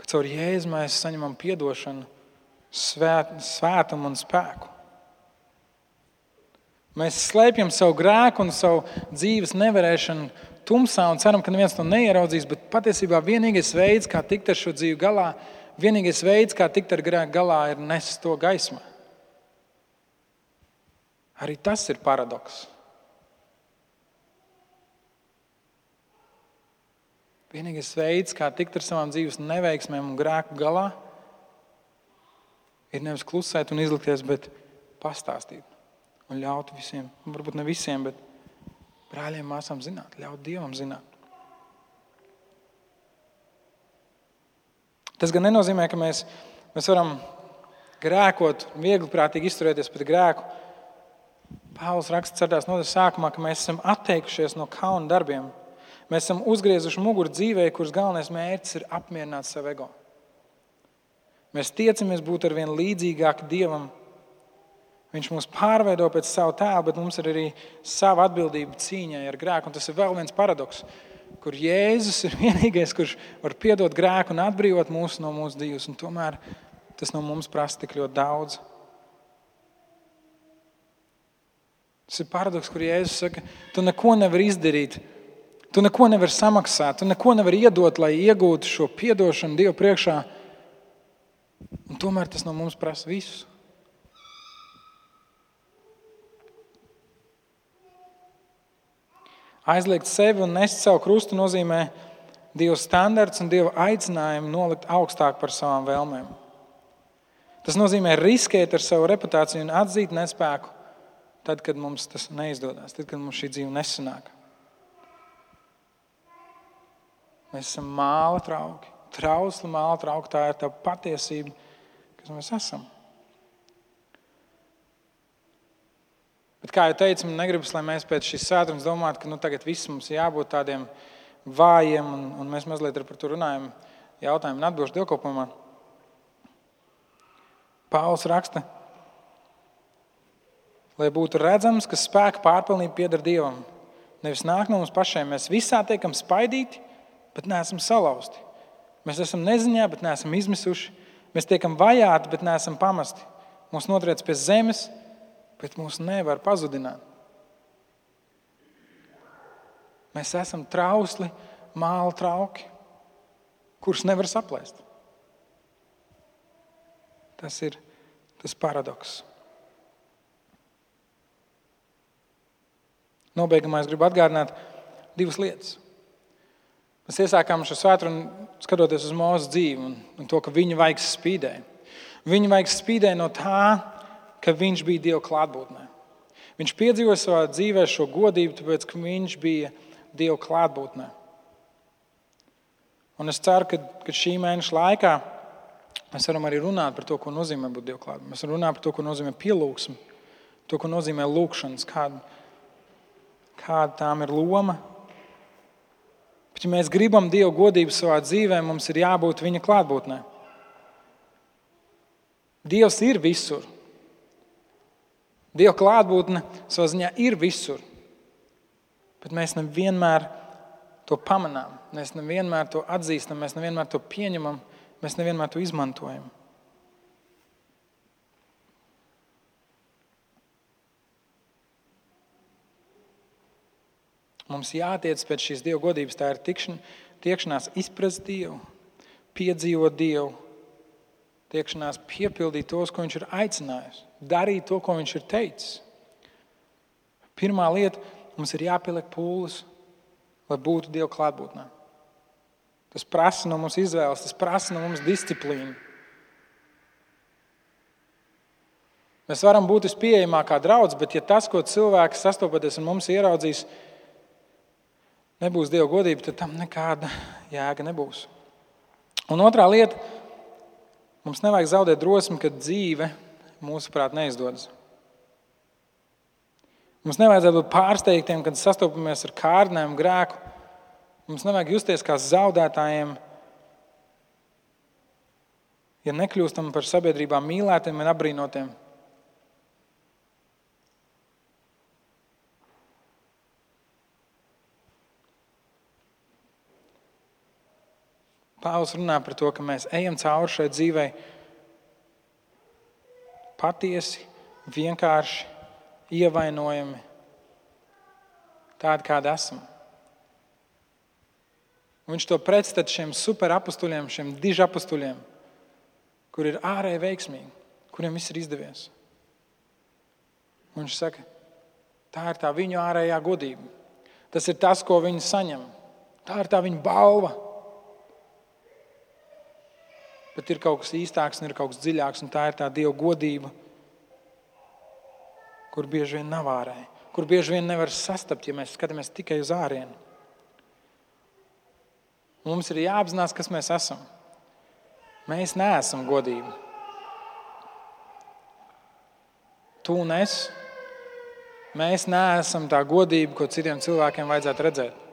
ka caur Jēzu mēs saņemam atdošanu, svēt, svētumu un spēku. Mēs slēpjam savu grēku un savu dzīves nevarēšanu tumsā un ceram, ka neviens to neieraudzīs. Bet patiesībā vienīgais veids, kā tikt ar šo dzīvi galā, vienīgais veids, kā tikt ar grēku galā, ir nest to gaismā. Arī tas ir paradoks. Vienīgais veids, kā tikt ar savām dzīves neveiksmēm un grēku galā, ir nevis klusēt un izlikties, bet pastāstīt un ļaut visiem, varbūt ne visiem, bet brāļiem, māsām zināt, ļaut Dievam zināt. Tas gan nenozīmē, ka mēs, mēs varam grēkot, viegli prātīgi izturēties pret grēku. Pāvils raksta 4. nodaļas sākumā, ka mēs esam atteikušies no kauna darbiem Mēs esam uzgriezuši muguru dzīvē, kuras galvenais mērķis ir apmierināt savu ego. Mēs tiecamies būt ar vien līdzīgāku Dievam. Viņš mūs pārveido pēc sava tēla, bet mums ir arī sava atbildība cīņai ar grēku. Un tas ir vēl viens paradoks, kur Jēzus ir vienīgais, kurš var piedot grēku un atbrīvot mūs no mūsu dzīves. Tomēr tas no mums prasa tik ļoti daudz. Tas ir paradoks, kur Jēzus saka, tu neko nevari izdarīt Tu neko nevari samaksāt, tu neko nevari iedot, lai iegūtu šo atdošanu Dievu priekšā. Un tomēr tas no mums prasa visu. Aizliegt sevi un nest savu krustu nozīmē Dieva standarts un Dieva aicinājumu nolikt augstāk par savām vēlmēm. Tas nozīmē riskēt ar savu reputāciju un atzīt nespēku, tad, kad mums tas neizdodas, tad, kad mums šī dzīve nesanāk. Mēs esam māla trauki, trausli māla trauki. Tā ir tā patiesība, kas mēs esam. Bet, kā jau teicu, man negribas, lai mēs pēc šīs sēdes domātu, ka nu, tagad viss mums jābūt tādiem vājiem, un, un mēs mazliet par to runājam, jautājumu un atbildēšu dievkalpojumā. Pāvils raksta, lai būtu redzams, ka spēka pārpilnība pieder Dievam. Nevis nāk no mums pašiem. Mēs visā tiekam spaidīti, bet neesam salauzti. Mēs esam neziņā, bet neesam izmisuši. Mēs tiekam vajāti, bet neesam pamesti. Mūs notriec pie zemes, bet mūs nevar pazudināt. Mēs esam trausli, māla trauki, kurus nevar saplēst. Tas ir tas paradoks. Nobeigumā es gribu atgādināt divas lietas. Mēs iesākām šo svētdienu skatoties uz mūsu dzīvi un, un to, ka viņa vaigs spīdēja. Viņa vaigs spīdēja no tā, ka viņš bija Dieva klātbūtnē. Viņš piedzīvoja savā dzīvē šo godību, tāpēc ka viņš bija Dieva klātbūtnē. Un es ceru, ka, ka šī mēneša laikā mēs varam arī runāt par to, ko nozīmē būt Dieva klātbūtnē. Mēs runāt par to, ko nozīmē pielūgsme, to, ko nozīmē lūkšanas, kāda, kāda tām ir loma. Bet, ja mēs gribam Dieva godību savā dzīvē, mums ir jābūt Viņa klātbūtnē. Dievs ir visur. Dieva klātbūtne savā ziņā ir visur. Bet mēs nevienmēr to pamanām, mēs nevienmēr to atzīstam, mēs nevienmēr to pieņemam, mēs nevienmēr to izmantojam. Mums jātiec pēc šīs dieva godības. Tā ir tikšana, tiekšanās izprast Dievu, piedzīvot Dievu, tiekšanās piepildīt tos, ko Viņš ir aicinājis, darīt to, ko Viņš ir teicis. Pirmā lieta mums ir jāpieliek pūles lai būtu Dieva klātbūtnē. Tas prasa no mums izvēles, tas prasa no mums disciplīnu. Mēs varam būt vispieejamākā draudzene, bet ja tas, ko cilvēks sastopoties ar mums ieraudzīs, nebūs Dieva godība, tad tam nekāda jēga nebūs. Un otrā lieta, mums nevajag zaudēt drosmi, ka dzīve mūsuprāt neizdodas. Mums nevajadzētu būt pārsteigtiem, kad sastopamies ar kārdinēm, grēku. Mums nevajag justies kā zaudētājiem, ja nekļūstam par sabiedrībā mīlētiem un apbrīnotiem. Pāvils runā par to, ka mēs ejam cauri šai dzīvei patiesi, vienkārši ievainojami, tādi kādi esam. Viņš to pretstata šiem superapustuļiem, šiem dižapustuļiem, kur ir ārēji veiksmīgi, kuriem viss ir izdevies. Un viņš saka, tā ir tā viņu ārējā godība. Tas ir tas, ko viņi saņem. Tā ir tā viņa balva. Bet ir kaut kas īstāks, un ir kaut kas dziļāks, un tā ir tā Dieva godība, kur bieži vien nav ārēji, kur bieži vien nevar sastapt, ja mēs skatāmies tikai uz ārienu. Mums ir jāapzinās, kas mēs esam. Mēs neesam godīgi. Tu un es. Mēs neesam tā godība, ko citiem cilvēkiem vajadzētu redzēt.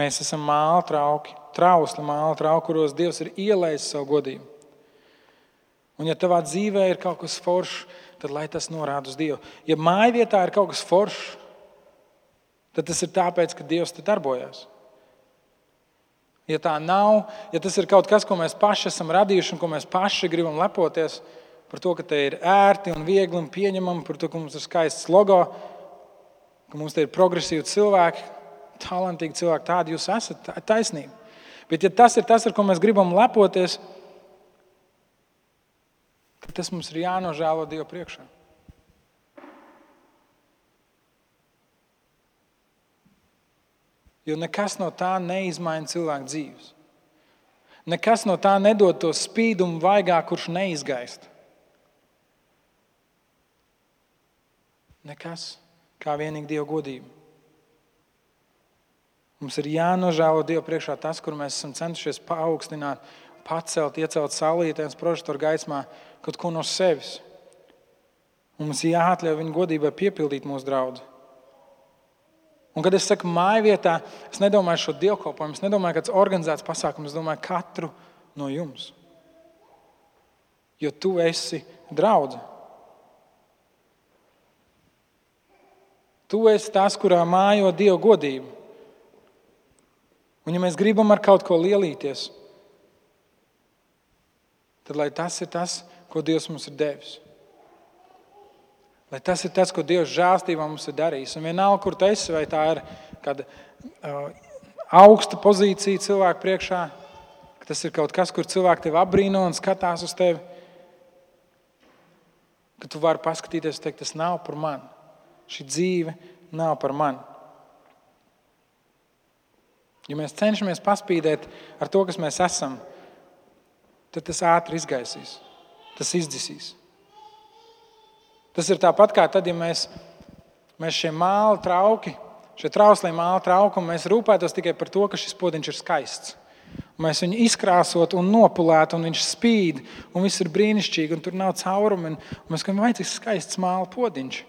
Mēs esam māla trauki, trausli māla trauki, kuros Dievs ir ielējis savu godību. Un, ja tavā dzīvē ir kaut kas foršs, tad lai tas norāda uz Dievu. Ja māja vietā ir kaut kas foršs, tad tas ir tāpēc, ka Dievs te darbojas. Ja tā nav, ja tas ir kaut kas, ko mēs paši esam radījuši un ko mēs paši gribam lepoties par to, ka te ir ērti un viegli un pieņemami, par to, ka mums ir skaists logo, ka mums te ir progresīvi cilvēki, talantīgi cilvēki, tādi jūs esat, tā ir taisnība. Bet, ja tas ir tas, ar ko mēs gribam lepoties, tad tas mums ir jānožēlo Dieva priekšā. Jo nekas no tā neizmaina cilvēku dzīves. Nekas no tā nedod to spīdumu vaigā, kurš neizgaist. Nekas kā vienīgi Dieva godība. Mums ir jānožēlo Dievu priekšā tas, kur mēs esam centušies paaugstināt, pacelt, iecelt saulītēs, prožektoru gaismā kaut ko no sevis. Un mums jāatļauj viņa godībai piepildīt mūsu draugu. Un, kad es saku māju vietā, es nedomāju šo dievkalpojumu, es nedomāju, kāds organizēts pasākums, es domāju katru no jums. Jo tu esi draugs. Tu esi tas, kurā mājo Dieva godību. Un, ja mēs gribam ar kaut ko lielīties, tad lai tas ir tas, ko Dievs mums ir devis. Lai tas ir tas, ko Dievs žēlstībā mums ir darījis. Un vienalga, kur tas esi, vai tā ir kāda uh, augsta pozīcija cilvēku priekšā, tas ir kaut kas, kur cilvēki tevi apbrīno un skatās uz tevi, ka tu vari paskatīties teikt, tas nav par mani. Šī dzīve nav par mani. Ja mēs cenšamies paspīdēt ar to, kas mēs esam, tad tas ātri izgaisīs, tas izdzisīs. Tas ir tāpat kā tad, ja mēs, mēs šie māli trauki, šie trauslie māli trauki, un mēs rūpētos tikai par to, ka šis podziņš ir skaists. Mēs viņu izkrāsot un nopulētu, un viņš spīd, un viss ir brīnišķīgi, un tur nav caurumi. Mēs domājam, vai cik skaists māla podziņš.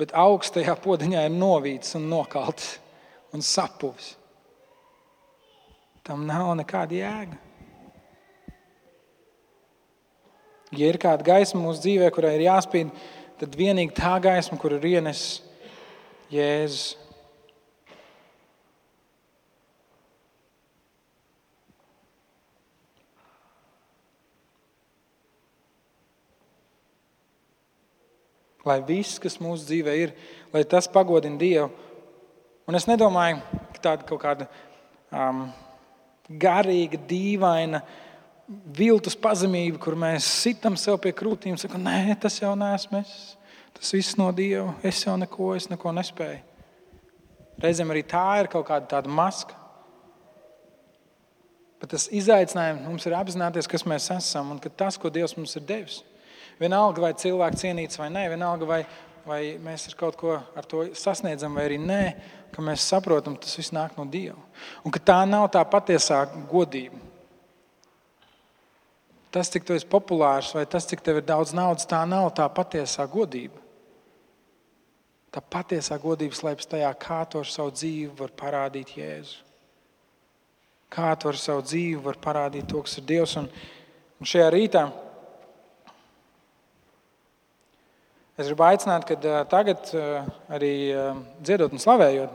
Bet augstajā podziņā ir novīts un nokalts un sapuvis. Tam nav nekāda jēga. Ja ir kāda gaisma mūsu dzīvē, kurai ir jāspīd, tad vienīgi tā gaisma, kur ir ienesis Jēzus. Lai viss, kas mūsu dzīvē ir, lai tas pagodina Dievu. Un es nedomāju, ka tāda kaut kāda um, garīga, dīvaina, viltus pazemība, kur mēs sitam sev pie krūtīm un sakām, nē, tas jau neesmu es. Tas viss no Dieva. Es jau neko, es neko nespēju. Reizēm arī tā ir kaut kāda tāda maska. Bet tas izaicinājums mums ir apzināties, kas mēs esam un ka tas, ko Dievs mums ir devis. Vienalga, vai cilvēks cienīts vai nē, vienalga, vai, vai mēs ar kaut ko ar to sasniedzam vai arī nē, ka mēs saprotam, tas viss nāk no Dieva. Un ka tā nav tā patiesā godība. Tas, cik tu esi populārs, vai tas, cik tev ir daudz naudas, tā nav tā patiesā godība. Tā patiesā godība slēpjas tajā, kā tu ar savu dzīvi vari parādīt Jēzu. Kā tu ar savu dzīvi vari parādīt to, kas ir Dievs. Un, un šajā rītā es gribu aicināt, ka tagad arī dziedot un slavējot,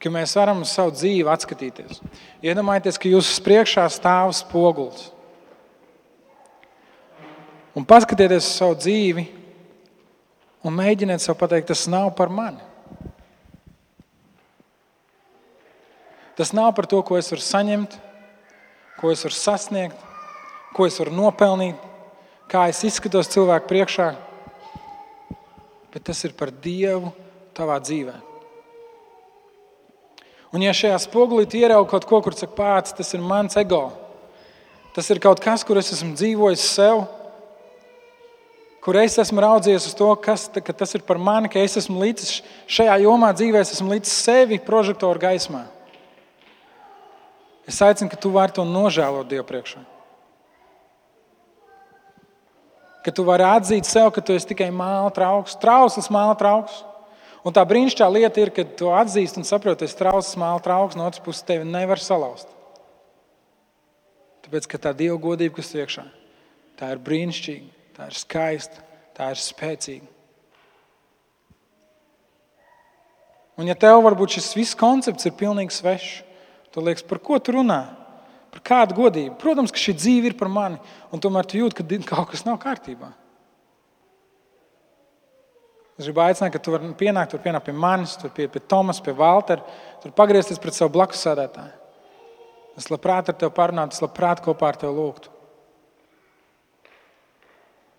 ka mēs varam uz savu dzīvi atskatīties. Iedomājieties, ka jūsu priekšā stāv spogulis un paskatieties uz savu dzīvi un mēģiniet sev pateikt, tas nav par mani. Tas nav par to, ko es varu saņemt, ko es varu sasniegt, ko es varu nopelnīt, kā es izskatos cilvēku priekšā, bet tas ir par Dievu tavā dzīvē. Un, ja šajā spogulī ierauga kaut ko, kur saka, pats, tas ir mans ego, tas ir kaut kas, kur es esmu dzīvojis sev, kur es esmu raudzījies uz to, kas, ka tas ir par mani, ka es esmu līdz šajā jomā dzīvē, es esmu līdz sevi prožektoru gaismā. Es aicinu, ka tu vari to nožēlot Dievu priekšā. Ka tu vari atzīt sev, ka tu esi tikai māla trauks, trausls māla trauks. Un tā brīnišķīgā lieta ir, ka tu atzīsti un saproti, ka esi trausls māla trauks, no otras puses tevi nevar salauzt. Tāpēc, ka tā Dieva godība, kas ir iekšā, tā ir brīnišķīga tā ir skaista, tā ir spēcīga. Un, ja tev varbūt šis viss koncepts ir pilnīgi svešs, tad liekas, par ko tu runā? Par kādu godību? Protams, ka šī dzīve ir par mani, un tomēr tu jūti, ka kaut kas nav kārtībā. Es gribu aicināt, ka tu vari pienākt, tur pienākt pie manis, tur pie, pie Tomas, pie Valtera, tur pagriezties pret savu blakus sēdētāju. Es labprāt ar tevi parunātu, es labprāt kopā ar tevi lūgtu.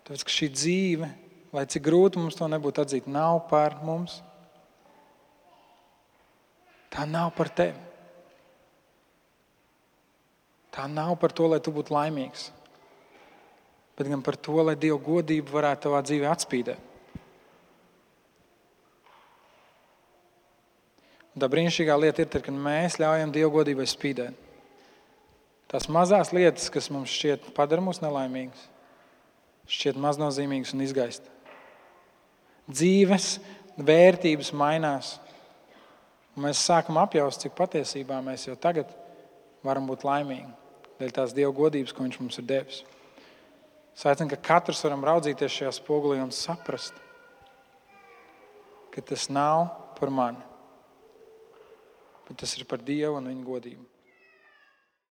Tāpēc, ka šī dzīve, lai cik grūti mums to nebūtu atzīt, nav par mums. Tā nav par tevi. Tā nav par to, lai tu būtu laimīgs, bet gan par to, lai Dieva godība varētu tavā dzīvē atspīdēt. Tā brīnišķīgā lieta ir, kad mēs ļaujam Dieva godībai spīdēt. Tās mazās lietas, kas mums šķiet padara mūs nelaimīgus, šķiet maznozīmīgas un izgaist. Dzīves vērtības mainās. Mēs sākam apjaust, cik patiesībā mēs jau tagad varam būt laimīgi dēļ tās Dieva godības, ko Viņš mums ir devis. Es aicinu, ka katrs varam raudzīties šajā spogulī un saprast, ka tas nav par mani, bet tas ir par Dievu un Viņa godību.